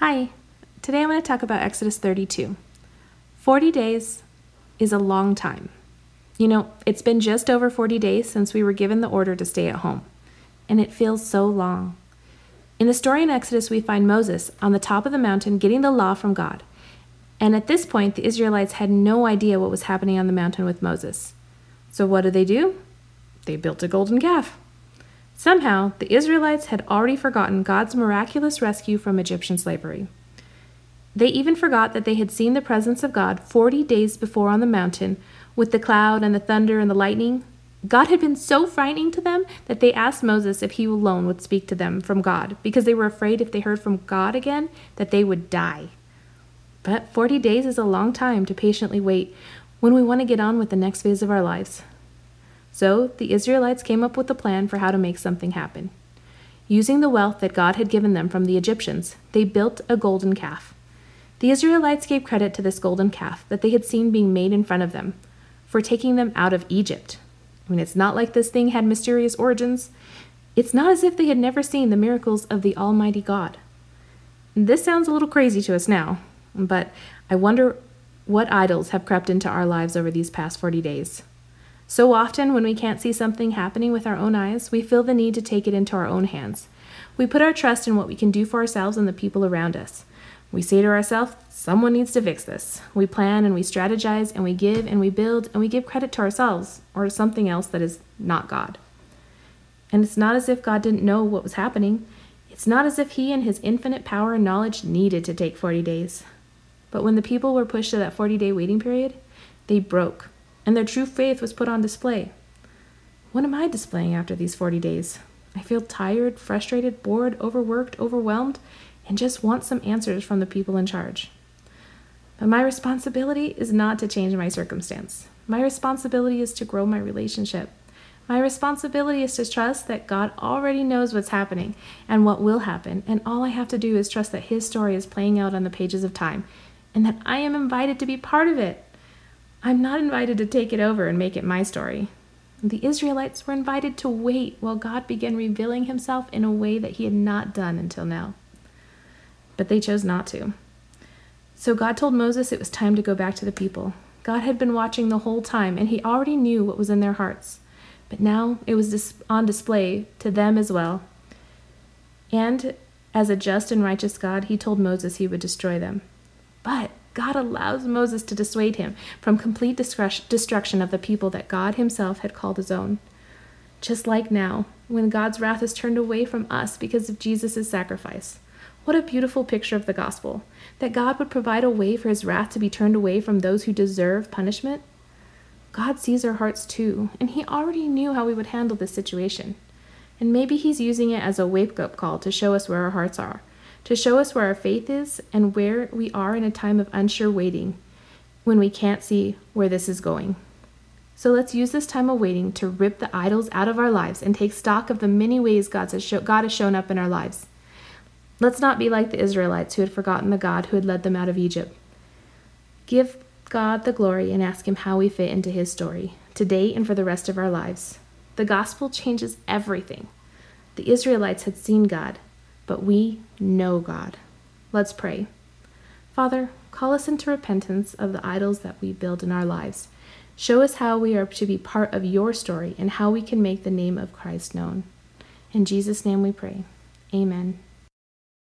Hi, today I'm going to talk about Exodus 32. 40 days is a long time. You know, it's been just over 40 days since we were given the order to stay at home, and it feels so long. In the story in Exodus, we find Moses on the top of the mountain getting the law from God. And at this point, the Israelites had no idea what was happening on the mountain with Moses. So what do they do? They built a golden calf. Somehow, the Israelites had already forgotten God's miraculous rescue from Egyptian slavery. They even forgot that they had seen the presence of God 40 days before on the mountain with the cloud and the thunder and the lightning. God had been so frightening to them that they asked Moses if he alone would speak to them from God because they were afraid if they heard from God again that they would die. But 40 days is a long time to patiently wait when we want to get on with the next phase of our lives. So the Israelites came up with a plan for how to make something happen. Using the wealth that God had given them from the Egyptians, they built a golden calf. The Israelites gave credit to this golden calf that they had seen being made in front of them for taking them out of Egypt. I mean, it's not like this thing had mysterious origins. It's not as if they had never seen the miracles of the Almighty God. This sounds a little crazy to us now, but I wonder what idols have crept into our lives over these past 40 days. So often, when we can't see something happening with our own eyes, we feel the need to take it into our own hands. We put our trust in what we can do for ourselves and the people around us. We say to ourselves, someone needs to fix this. We plan and we strategize and we give and we build and we give credit to ourselves or to something else that is not God. And it's not as if God didn't know what was happening. It's not as if He, and His infinite power and knowledge, needed to take 40 days. But when the people were pushed to that 40 day waiting period, they broke and their true faith was put on display. What am I displaying after these 40 days? I feel tired, frustrated, bored, overworked, overwhelmed, and just want some answers from the people in charge. But my responsibility is not to change my circumstance. My responsibility is to grow my relationship. My responsibility is to trust that God already knows what's happening and what will happen, and all I have to do is trust that His story is playing out on the pages of time and that I am invited to be part of it. I'm not invited to take it over and make it my story. The Israelites were invited to wait while God began revealing himself in a way that he had not done until now. But they chose not to. So God told Moses it was time to go back to the people. God had been watching the whole time, and he already knew what was in their hearts. But now it was on display to them as well. And as a just and righteous God, he told Moses he would destroy them. But God allows Moses to dissuade him from complete destruction of the people that God himself had called his own. Just like now, when God's wrath is turned away from us because of Jesus' sacrifice. What a beautiful picture of the gospel that God would provide a way for his wrath to be turned away from those who deserve punishment. God sees our hearts too, and he already knew how we would handle this situation. And maybe he's using it as a wake up call to show us where our hearts are to show us where our faith is and where we are in a time of unsure waiting when we can't see where this is going. So let's use this time of waiting to rip the idols out of our lives and take stock of the many ways God has, shown up in our lives. Let's not be like the Israelites who had forgotten the God who had led them out of Egypt. Give God the glory and ask Him how we fit into His story, today and for the rest of our lives. The gospel changes everything. The Israelites had seen God, but we know God. Let's pray. Father, call us into repentance of the idols that we build in our lives. Show us how we are to be part of your story and how we can make the name of Christ known. In Jesus' name we pray. Amen.